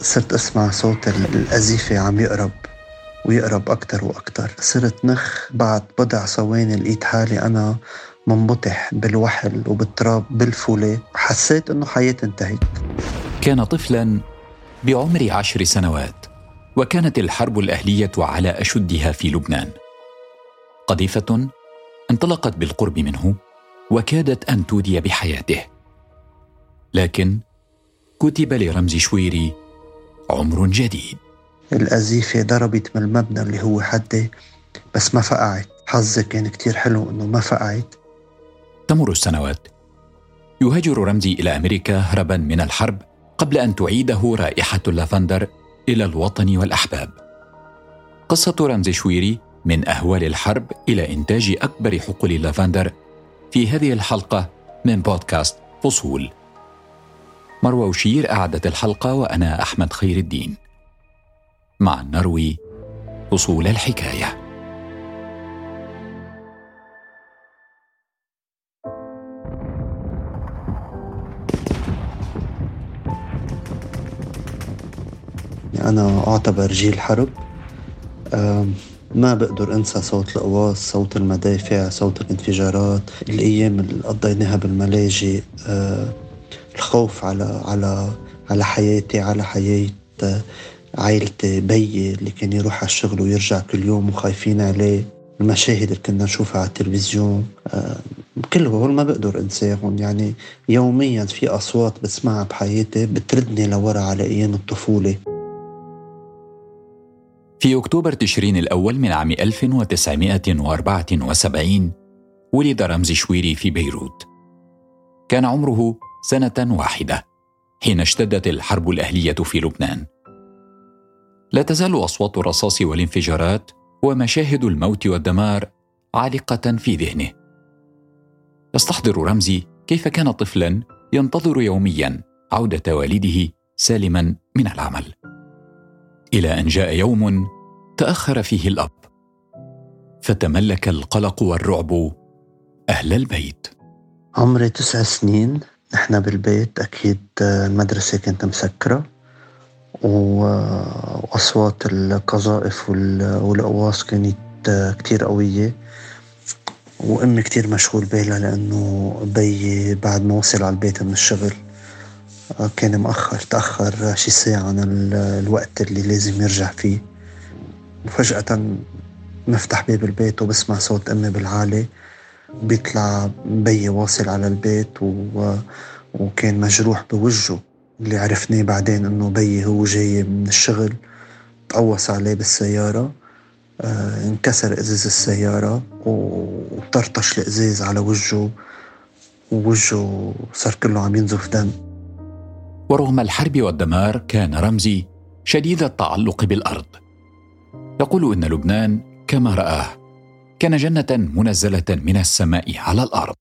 صرت أسمع صوت الأزيفة عم يقرب ويقرب أكتر وأكتر. صرت نخ بعد بضع ثواني لقيت حالي أنا منبطح بالوحل وبالتراب بالفولة. حسيت أنه حياتي انتهت. كان طفلا بعمر عشر سنوات وكانت الحرب الأهلية على أشدها في لبنان. قذيفة انطلقت بالقرب منه وكادت أن تودي بحياته. لكن كتب لرمز شويري عمر جديد. القذيفة ضربت من المبنى اللي هو حدي بس ما فقعت. حظي كان كتير حلو إنه ما فقعت. تمر السنوات. يهاجر رمزي إلى أمريكا هربا من الحرب قبل أن تعيده رائحة اللافندر إلى الوطن والأحباب. قصة رمزي شويري من أهوال الحرب إلى إنتاج أكبر حقول اللافندر في هذه الحلقة من بودكاست فصول. مروى وشير أعدت الحلقة وأنا أحمد خير الدين. مع نروي فصول الحكاية. أنا أعتبر جيل حرب. ما بقدر أنسى صوت القواص صوت المدافع صوت الانفجارات الأيام اللي قضيناها بالملاجئ. آه، الخوف على على على حياتي على حياة عائلتي بيي اللي كان يروح على الشغل ويرجع كل يوم وخايفين عليه. المشاهد اللي كنا نشوفها على التلفزيون آه، كل هول ما بقدر انساهم. يعني يوميا في أصوات بسمعها بحياتي بتردني لورا على أيام الطفولة. في أكتوبر تشرين الأول من عام 1974 ولد رمزي شويري في بيروت. كان عمره سنة واحدة حين اشتدت الحرب الأهلية في لبنان. لا تزال أصوات الرصاص والانفجارات ومشاهد الموت والدمار عالقة في ذهنه. يستحضر رمزي كيف كان طفلا ينتظر يوميا عودة والده سالما من العمل. إلى أن جاء يوم تأخر فيه الأب. فتملك القلق والرعب أهل البيت. عمري تسع سنين نحن بالبيت أكيد المدرسة كانت مسكرة واصوات القذائف والقواص كانت كتير قوية. وامي كتير مشغول بالها لأنه بيي بعد ما وصل على البيت من الشغل كان مأخر تأخر شي ساعة عن الوقت اللي لازم يرجع فيه. وفجأة نفتح باب البيت وبسمع صوت أمي بالعالي. بيطلع بيي واصل على البيت و... وكان مجروح بوجهه. اللي عرفناه بعدين إنه بيي هو جاي من الشغل تقوص عليه بالسيارة آه انكسر إزاز السيارة وطرطش الإزاز على وجهه ووجهه صار كله عم ينزف دم. ورغم الحرب والدمار كان رمزي شديد التعلق بالأرض. يقول إن لبنان كما رآه. كان جنة منزلة من السماء على الأرض.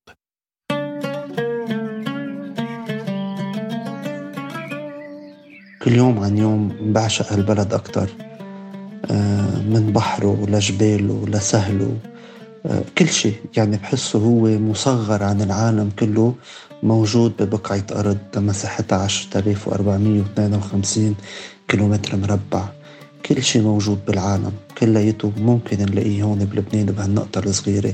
كل يوم عن يوم بعشق هالبلد أكتر. آه، من بحره لجباله لسهله. آه، كل شيء يعني بحسه هو مصغر عن العالم كله موجود ببقعة أرض مساحتها 10452 كيلومتر مربع. كل شيء موجود بالعالم كلياته ممكن نلاقيه هون بلبنان بهالنقطة الصغيرة.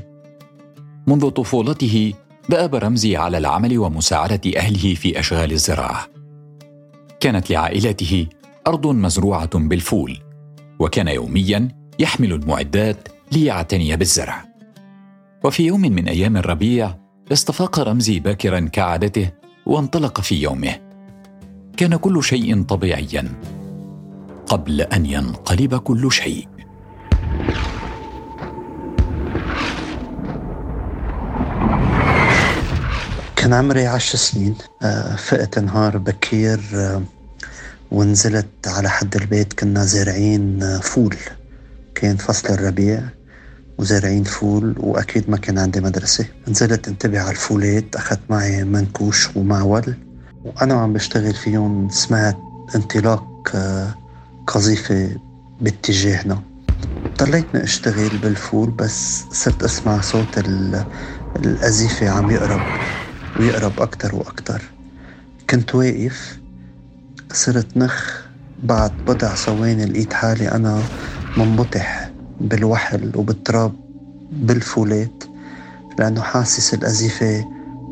منذ طفولته دأب رمزي على العمل ومساعدة أهله في أشغال الزراعة. كانت لعائلته أرض مزروعة بالفول وكان يوميا يحمل المعدات ليعتني بالزرع. وفي يوم من أيام الربيع استفاق رمزي باكرا كعادته وانطلق في يومه. كان كل شيء طبيعيا. قبل أن ينقلب كل شيء. كان عمري عشر سنين. آه، فقت نهار بكير آه، ونزلت على حد البيت. كنا زارعين آه، فول. كان فصل الربيع وزارعين فول وأكيد ما كان عندي مدرسة. نزلت انتبه على الفولات أخذت معي منكوش ومعول. وأنا وعم بشتغل فيهم سمعت انطلاق قذيفة باتجاهنا. ضليتني أشتغل بالفول بس صرت أسمع صوت القذيفة عم يقرب ويقرب أكتر وأكتر. كنت واقف صرت نخ بعد بضع ثواني لقيت حالي أنا منبطح بالوحل وبالتراب بالفولات لأنه حاسس الأزيفة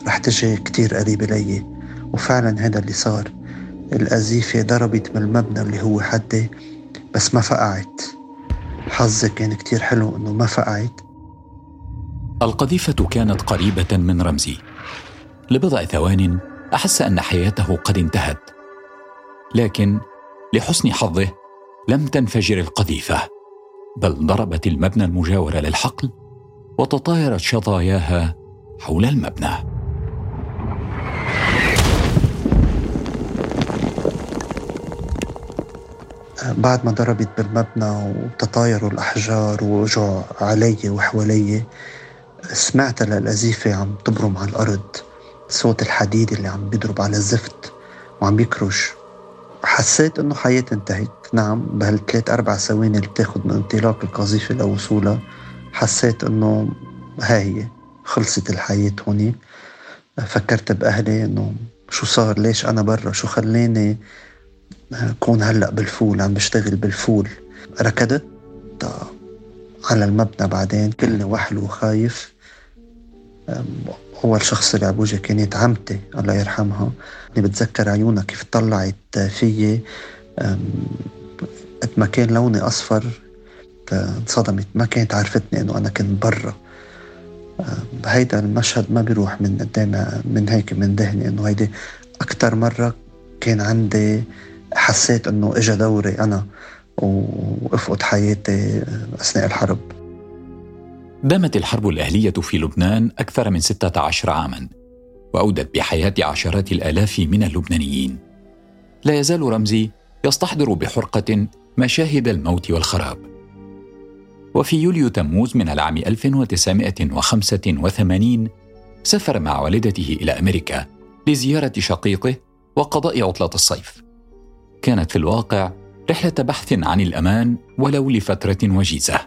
رح تجي كتير قريبة لي وفعلا هذا اللي صار. الأزيفة ضربت من المبنى اللي هو حدي بس ما فقعت. حظي كان كتير حلو إنه ما فقعت. القذيفة كانت قريبة من رمزي. لبضع ثوان أحس أن حياته قد انتهت. لكن لحسن حظه لم تنفجر القذيفة بل ضربت المبنى المجاور للحقل وتطايرت شظاياها حول المبنى. بعد ما ضربت بالمبنى وتطايروا الأحجار ووجعوا علي وحوالي سمعت للأزيفة عم تبرم على الأرض صوت الحديد اللي عم بيضرب على الزفت وعم يكرش. حسيت إنه حياتي انتهت. نعم بهالثلاث أربع ثواني اللي بتاخد من انطلاق القذيفة لوصولها حسيت إنه هاي هي خلصت الحياة هوني. فكرت بأهلي إنه شو صار ليش أنا برا؟ شو خلاني كون هلأ بالفول عم بشتغل بالفول. ركضت على المبنى بعدين كلني وحل وخايف أول شخص اللي بوجهي كانت عمتي الله يرحمها. اللي بتذكر عيونها كيف طلعت فيي. قد ما كان لوني أصفر انصدمت. ما كانت عرفتني إنه أنا كنت برا. هيدا المشهد ما بيروح من قدام من هيك من ذهني إنه هيدي أكثر مرة كان عندي حسيت إنه اجى دوري أنا وإفقد حياتي أثناء الحرب. دامت الحرب الأهلية في لبنان أكثر من 16 عاما وأودت بحياة عشرات الآلاف من اللبنانيين. لا يزال رمزي يستحضر بحرقة مشاهد الموت والخراب. وفي يوليو تموز من العام 1985 سافر مع والدته إلى أمريكا لزيارة شقيقه وقضاء عطلة الصيف. كانت في الواقع رحلة بحث عن الأمان ولو لفترة وجيزة.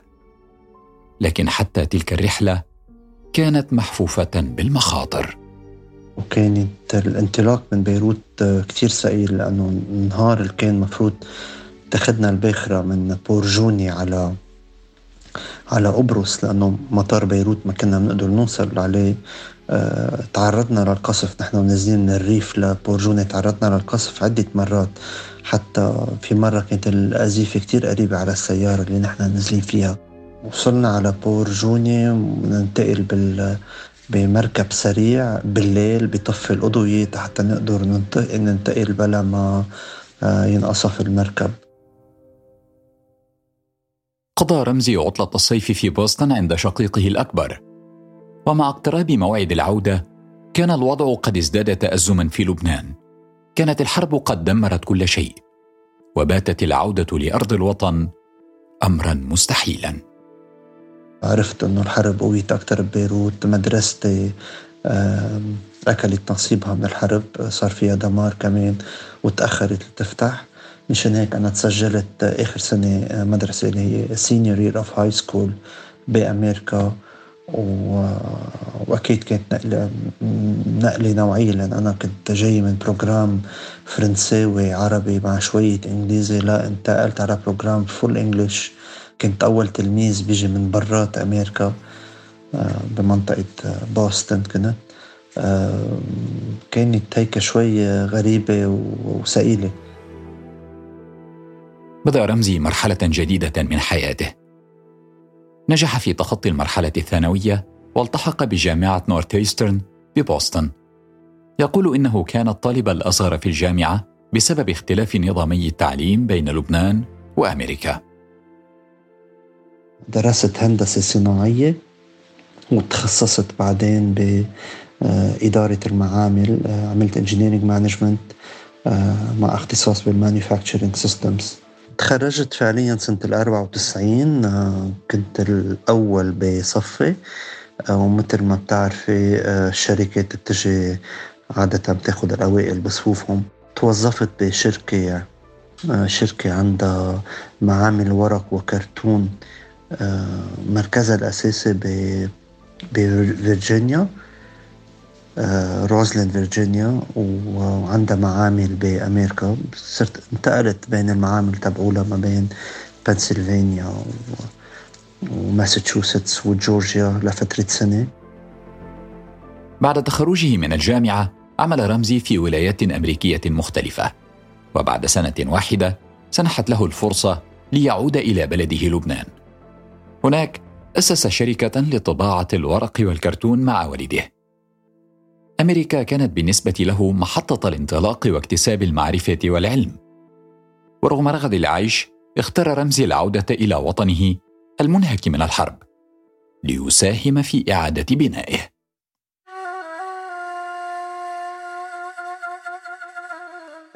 لكن حتى تلك الرحلة كانت محفوفة بالمخاطر. وكانت الانطلاق من بيروت كتير ثقيل لأنه النهار اللي كان مفروض تاخدنا الباخرة من بورجوني على على قبرص لأنه مطار بيروت ما كنا بنقدر نوصل عليه. أه تعرضنا للقصف. نحن نازلين من الريف لبورجوني تعرضنا للقصف عدة مرات. حتى في مرة كانت الأزيفة كتير قريبة على السيارة اللي نحن نازلين فيها. وصلنا على بورجوني وننتقل بال بمركب سريع بالليل بطفي الأضوية حتى نقدر ننتقل بلا ما آه، ينقصف المركب. قضى رمزي عطلة الصيف في بوسطن عند شقيقه الأكبر. ومع اقتراب موعد العودة كان الوضع قد ازداد تأزما في لبنان. كانت الحرب قد دمرت كل شيء وباتت العودة لأرض الوطن امرا مستحيلا عرفت إنه الحرب قويت أكثر ببيروت مدرستي أكلت نصيبها من الحرب صار فيها دمار كمان وتأخرت لتفتح مشان هيك أنا تسجلت آخر سنة مدرسة اللي هي senior year of high school بأمريكا. وأكيد كانت نقله نقلة نوعية لأن أنا كنت جاي من program فرنساوي عربي مع شوية إنجليزي. لا انتقلت على program full English كنت أول تلميذ بيجي من برات أمريكا آه، بمنطقة بوسطن كنت آه، كانت هيك شوي غريبة وثقيله بدأ رمزي مرحلة جديدة من حياته. نجح في تخطي المرحلة الثانوية والتحق بجامعة نورث إيسترن ببوسطن. يقول إنه كان الطالب الأصغر في الجامعة بسبب اختلاف نظامي التعليم بين لبنان وأمريكا. درست هندسة صناعية وتخصصت بعدين بإدارة المعامل عملت engineering management مع اختصاص بال manufacturing systems تخرجت فعليا سنة الأربعة وتسعين آه، كنت الأول بصفي آه، ومثل ما بتعرفي آه، الشركات بتجي عادة بتاخد الأوائل بصفوفهم. توظفت بشركة شركة عندها معامل ورق وكرتون مركزها الأساسي بفرجينيا روزلاند فيرجينيا وعندها معامل بأمريكا. صرت انتقلت بين المعامل تبعولها ما بين بنسلفانيا وماساتشوستس وجورجيا لفترة سنة. بعد تخرجه من الجامعة عمل رمزي في ولايات أمريكية مختلفة. وبعد سنة واحدة سنحت له الفرصة ليعود إلى بلده لبنان. هناك أسس شركة لطباعة الورق والكرتون مع والده. أمريكا كانت بالنسبة له محطة الانطلاق واكتساب المعرفة والعلم. ورغم رغد العيش اختار رمزي العودة إلى وطنه المنهك من الحرب ليساهم في إعادة بنائه.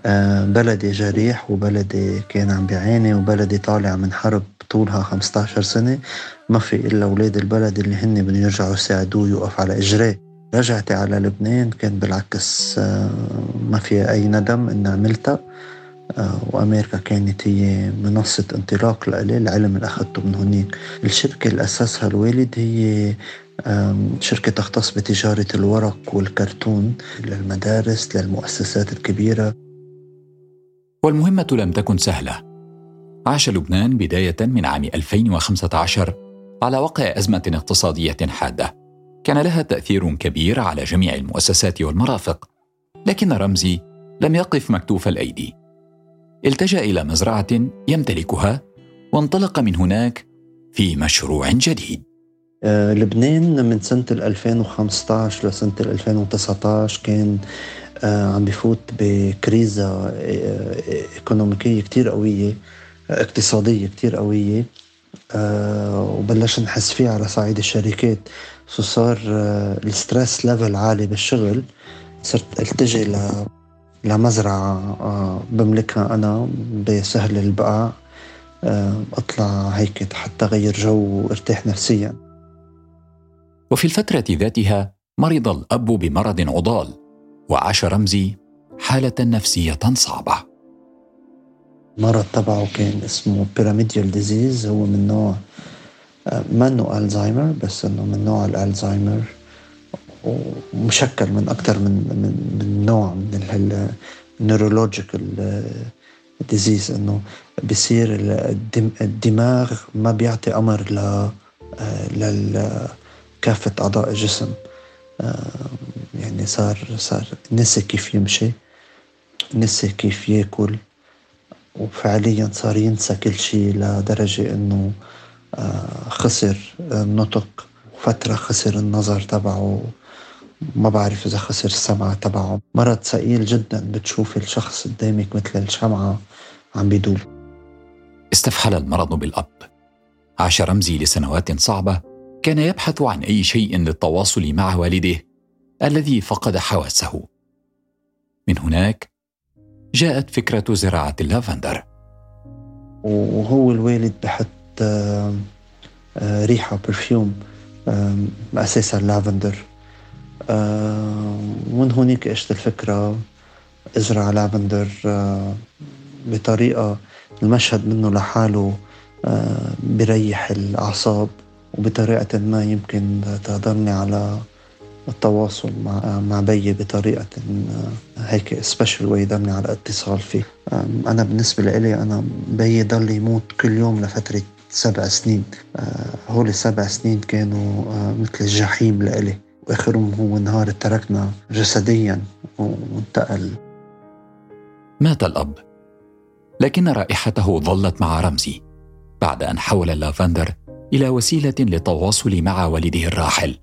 آه، بلدي جريح وبلدي كان عم بيعاني وبلدي طالع من حرب طولها 15 سنة. ما في إلا أولاد البلد اللي هن بدهم يرجعوا يساعدوه يوقف على إجراه. رجعتي على لبنان كان بالعكس آه، ما فيها أي ندم إن عملتها. آه، وأمريكا كانت هي منصة انطلاق لإلي العلم اللي أخذته من هناك. الشركة اللي أسسها الوالد هي شركة تختص بتجارة الورق والكرتون للمدارس للمؤسسات الكبيرة. والمهمة لم تكن سهلة. عاش لبنان بداية من عام 2015 على وقع أزمة اقتصادية حادة. كان لها تأثير كبير على جميع المؤسسات والمرافق لكن رمزي لم يقف مكتوف الأيدي. التجأ إلى مزرعة يمتلكها وانطلق من هناك في مشروع جديد. آه، لبنان من سنة 2015 لسنة 2019 كان آه، عم بفوت بكريزة إيكونوميكية كتير قوية اقتصادية كتير قوية. آه، وبلشنا نحس فيها على صعيد الشركات. صار ال stress level عالي بالشغل. صرت التجي لمزرعة بملكها أنا بسهل البقاع أطلع هيك حتى غير جو وأرتاح نفسيا. وفي الفترة ذاتها مرض الأب بمرض عضال وعاش رمزي حالة نفسية صعبة. المرض تبعه كان اسمه pyramidal disease هو من نوع منه الزهايمر بس إنه من نوع الالزهايمر ومشكل من أكثر من من من نوع من ال neurological disease إنه بصير الدماغ ما بيعطي أمر ل لكافه أعضاء الجسم. يعني صار صار نسي كيف يمشي نسي كيف يأكل. وفعليا صار ينسى كل شيء لدرجة إنه آه، خسر النطق. فترة خسر النظر تبعه. ما بعرف إذا خسر السمع تبعه. مرض ثقيل جدا بتشوف الشخص قدامك مثل الشمعة عم بيدور استفحل المرض بالأب. عاش رمزي لسنوات صعبة كان يبحث عن أي شيء للتواصل مع والده الذي فقد حواسه. من هناك جاءت فكرة زراعة اللافندر. وهو الوالد بحط آه، آه، ريحة perfume أساسا لافندر. ومن هونيك إجت الفكرة ازرع لافندر آه، بطريقة المشهد منه لحاله بريح الأعصاب وبطريقة ما يمكن تقدرني على التواصل مع مع بيي بطريقة هيك special way يضلني على اتصال فيه. أنا بالنسبة لإلي أنا بيي ضل يموت كل يوم لفترة سبع سنين. هول السبع سنين كانوا مثل الجحيم لإلي. وآخرهم هو نهار تركنا جسديا وانتقل. مات الأب لكن رائحته ظلت مع رمزي بعد أن حول اللافندر إلى وسيلة للتواصل مع والده الراحل.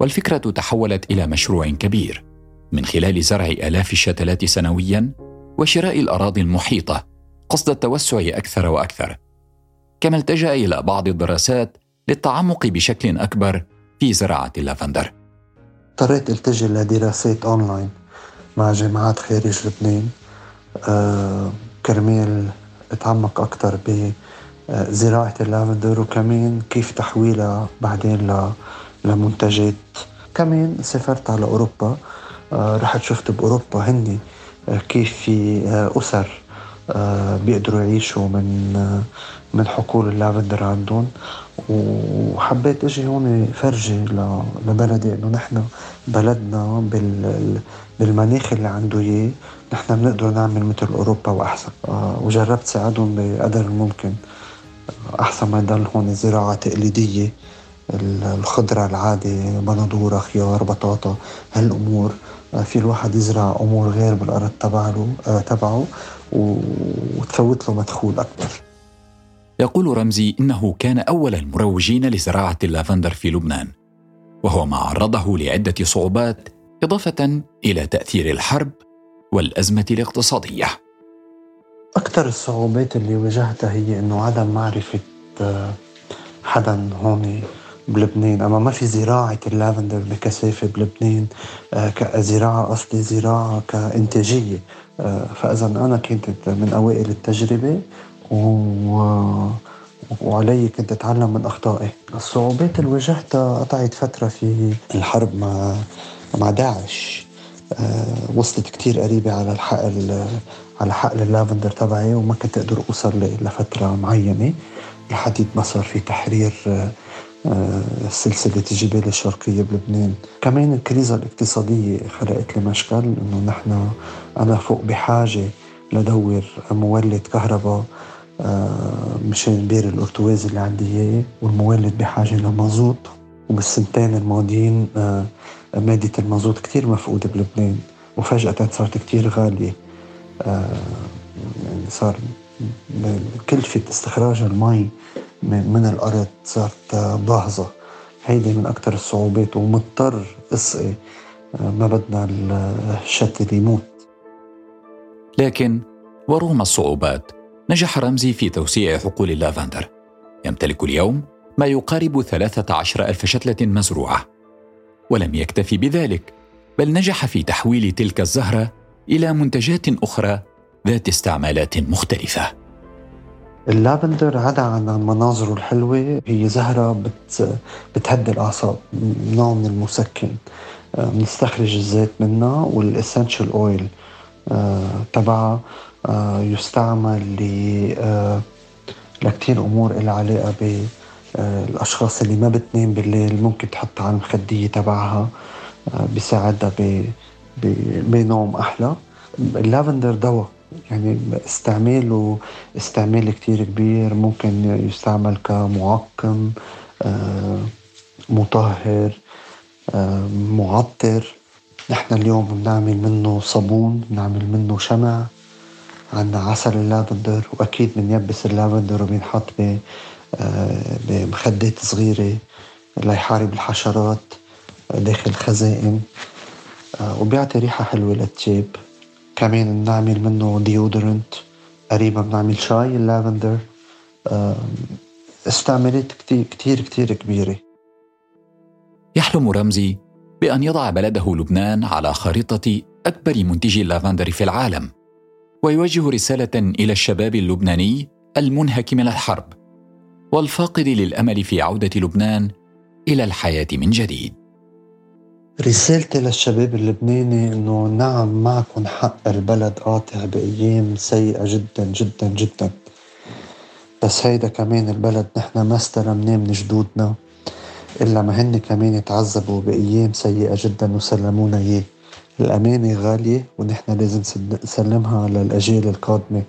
والفكرة تحولت إلى مشروع كبير. من خلال زرع آلاف الشتلات سنويا وشراء الأراضي المحيطة قصد التوسع أكثر وأكثر. كما التجأ إلى بعض الدراسات للتعمق بشكل أكبر في زراعة اللافندر. اضطريت التجي لدراسات أونلاين مع جامعات خارج لبنان. آه كرمال أتعمق أكثر زراعة اللافندر وكمان كيف تحويلها بعدين لمنتجات. كمان سافرت على أوروبا آه، رحت شفت بأوروبا هني آه، كيف في آه، أسر بيقدروا يعيشوا من من حقول اللافندر عندهم. وحبيت أجي هون فرجي لبلدي إنه نحن بلدنا بالمناخ اللي عنده إياه نحن بنقدر نعمل مثل أوروبا وأحسن. آه، وجربت ساعدهم بقدر الممكن أحسن ما يضل هون زراعه تقليدية. الخضرة العادي بندورة خيار بطاطا. هالأمور آه، في الواحد يزرع أمور غير بالأرض تبعه آه، تبعه وتفوت له مدخول أكثر يقول رمزي إنه كان أول المروجين لزراعة اللافندر في لبنان وهو ما عرضه لعدة صعوبات إضافة إلى تأثير الحرب والأزمة الاقتصادية. أكثر الصعوبات اللي واجهتها هي إنه عدم معرفة آه، حدا هون بلبنان. أما ما في زراعة اللافندر بكثافة بلبنان آه، كزراعه قصدي زراعة كإنتاجية. آه، فإذا أنا كنت من أوائل التجربة و وعلي كنت أتعلم من أخطائي. الصعوبات اللي واجهتها قطعت فترة في الحرب مع مع داعش. أه وصلت كتير قريبة على الحقل على حقل اللافندر تبعي وما كنت أقدر أوصل لفترة معينة لحد ما صار في تحرير سلسلة الجبال الشرقية بلبنان. كمان الكريزة الاقتصادية خلقت لي مشكل إنه نحن أنا فوق بحاجة لدور مولد كهرباء آه، مشان بير الأرتواز اللي عندي إياه والمولد بحاجة لمازوت. وبالسنتين الماضيين آه، مادة المازوت كتير مفقودة بلبنان وفجأة صارت كتير غالية. آه، يعني صار كلفة استخراج المي من الأرض صارت باهظة هيدي من أكثر الصعوبات ومضطر اسقي ما بدنا الشتل يموت. لكن ورغم الصعوبات؟ نجح رمزي في توسيع حقول اللافندر. يمتلك اليوم ما يقارب 13 ألف شتلة مزروعة. ولم يكتفي بذلك بل نجح في تحويل تلك الزهرة إلى منتجات أخرى ذات استعمالات مختلفة. اللافندر عدا عن مناظره الحلوة هي زهرة بت بتهدي الأعصاب نوع من المسكن. بنستخرج الزيت منها والاسنشال اويل تبعها آه، يستعمل ل آه، لكتير أمور لها علاقة بالاشخاص اللي ما بتنام بالليل ممكن تحطها على المخدية تبعها آه، بيساعدها بنوم أحلى. اللافندر دواء يعني استعماله استعمال كتير كبير ممكن يستعمل كمعقم مطهر معطر. نحن اليوم بنعمل منه صابون بنعمل منه شمع. عندنا عسل اللافندر وأكيد بنيبس اللافندر وبينحط بمخدات صغيرة ليحارب الحشرات داخل الخزائن وبيعطي ريحة حلوة للتياب كمان بنعمل منه deodorant قريبا بنعمل شاي اللافندر استعمالات كتير كتير كتير كبيرة. يحلم رمزي بأن يضع بلده لبنان على خارطة أكبر منتجي اللافندر في العالم ويوجه رسالة إلى الشباب اللبناني المنهك من الحرب والفاقد للأمل في عودة لبنان إلى الحياة من جديد. رسالتي للشباب اللبناني إنه نعم معكم حق البلد قاطع بأيام سيئة جدا جدا جدا. بس هيدا كمان البلد نحن ما استلمناه من جدودنا إلا ما هن كمان تعذبوا بأيام سيئة جدا وسلمونا إياه. الأمانة غالية ونحن لازم نسلمها للأجيال القادمة.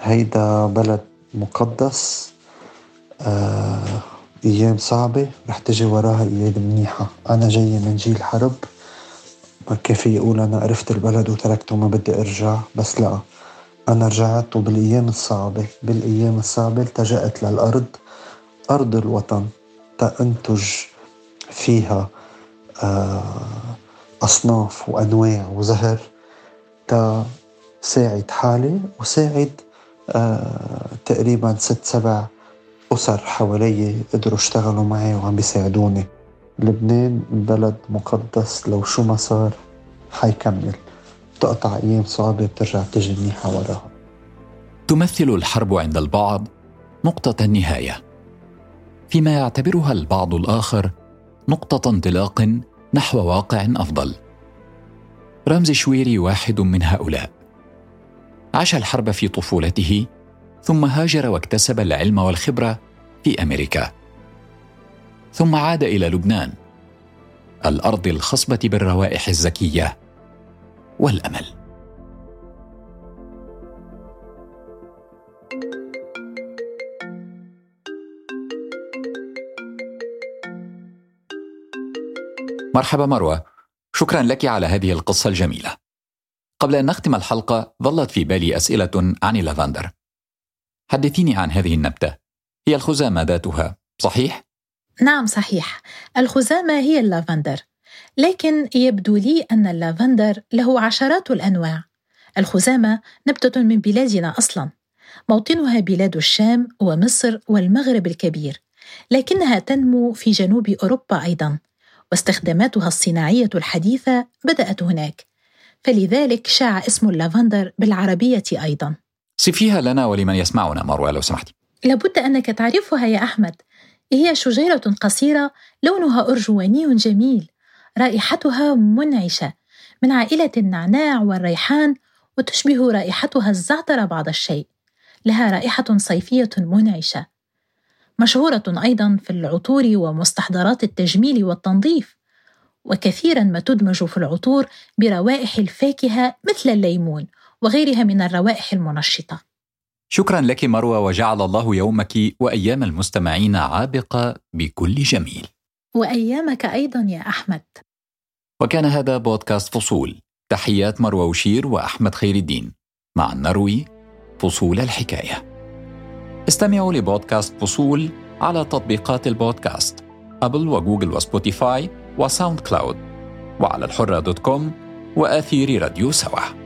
هيدا بلد مقدس آه أيام صعبة رح تجي وراها أيام منيحة. أنا جاي من جيل حرب. ما كافي يقول أنا عرفت البلد وتركته وما بدي أرجع. بس لا أنا رجعت وبالأيام الصعبة. بالأيام الصعبة التجأت للأرض أرض الوطن تنتج فيها آه، أصناف وأنواع وزهر تساعد حالي وساعد آه، تقريبا ست سبع أسر حوالي قدروا يشتغلوا معي وعم بيساعدوني. لبنان بلد مقدس لو شو ما صار حيكمل. تقطع أيام صعبة بترجع تجي منيحة وراها. تمثل الحرب عند البعض نقطة النهاية. فيما يعتبرها البعض الآخر نقطة انطلاق نحو واقع أفضل. رمزي شويري واحد من هؤلاء. عاش الحرب في طفولته ثم هاجر واكتسب العلم والخبرة في أمريكا. ثم عاد إلى لبنان الأرض الخصبة بالروائح الزكية والأمل. مرحبا مروة شكرا لك على هذه القصة الجميلة. قبل أن نختم الحلقة ظلت في بالي أسئلة عن اللافندر حدثيني عن هذه النبتة. هي الخزامة ذاتها. صحيح؟ نعم صحيح. الخزامة هي اللافندر. لكن يبدو لي أن اللافندر له عشرات الأنواع. الخزامة نبتة من بلادنا أصلا. موطنها بلاد الشام ومصر والمغرب الكبير. لكنها تنمو في جنوب أوروبا أيضا. واستخداماتها الصناعية الحديثة بدأت هناك. فلذلك شاع اسم اللافندر بالعربية أيضا. صفيها لنا ولمن يسمعنا. مروه لو سمحتي. لابد أنك تعرفها يا أحمد. هي شجيرة قصيرة لونها أرجواني جميل رائحتها منعشة. من عائلة النعناع والريحان وتشبه رائحتها الزعتر بعض الشيء. لها رائحة صيفية منعشة. مشهورة أيضا في العطور ومستحضرات التجميل والتنظيف. وكثيرا ما تدمج في العطور بروائح الفاكهة مثل الليمون وغيرها من الروائح المنشطة. شكرا لك مروة وجعل الله يومك وأيام المستمعين عابقة بكل جميل. وأيامك أيضا يا أحمد. وكان هذا بودكاست فصول. تحيات مروة وشير وأحمد خير الدين. مع نروي فصول الحكاية. استمعوا لبودكاست فصول على تطبيقات البودكاست أبل وجوجل وسبوتيفاي وساوند كلاود وعلى الحرة دوت كوم وآثير راديو سوا.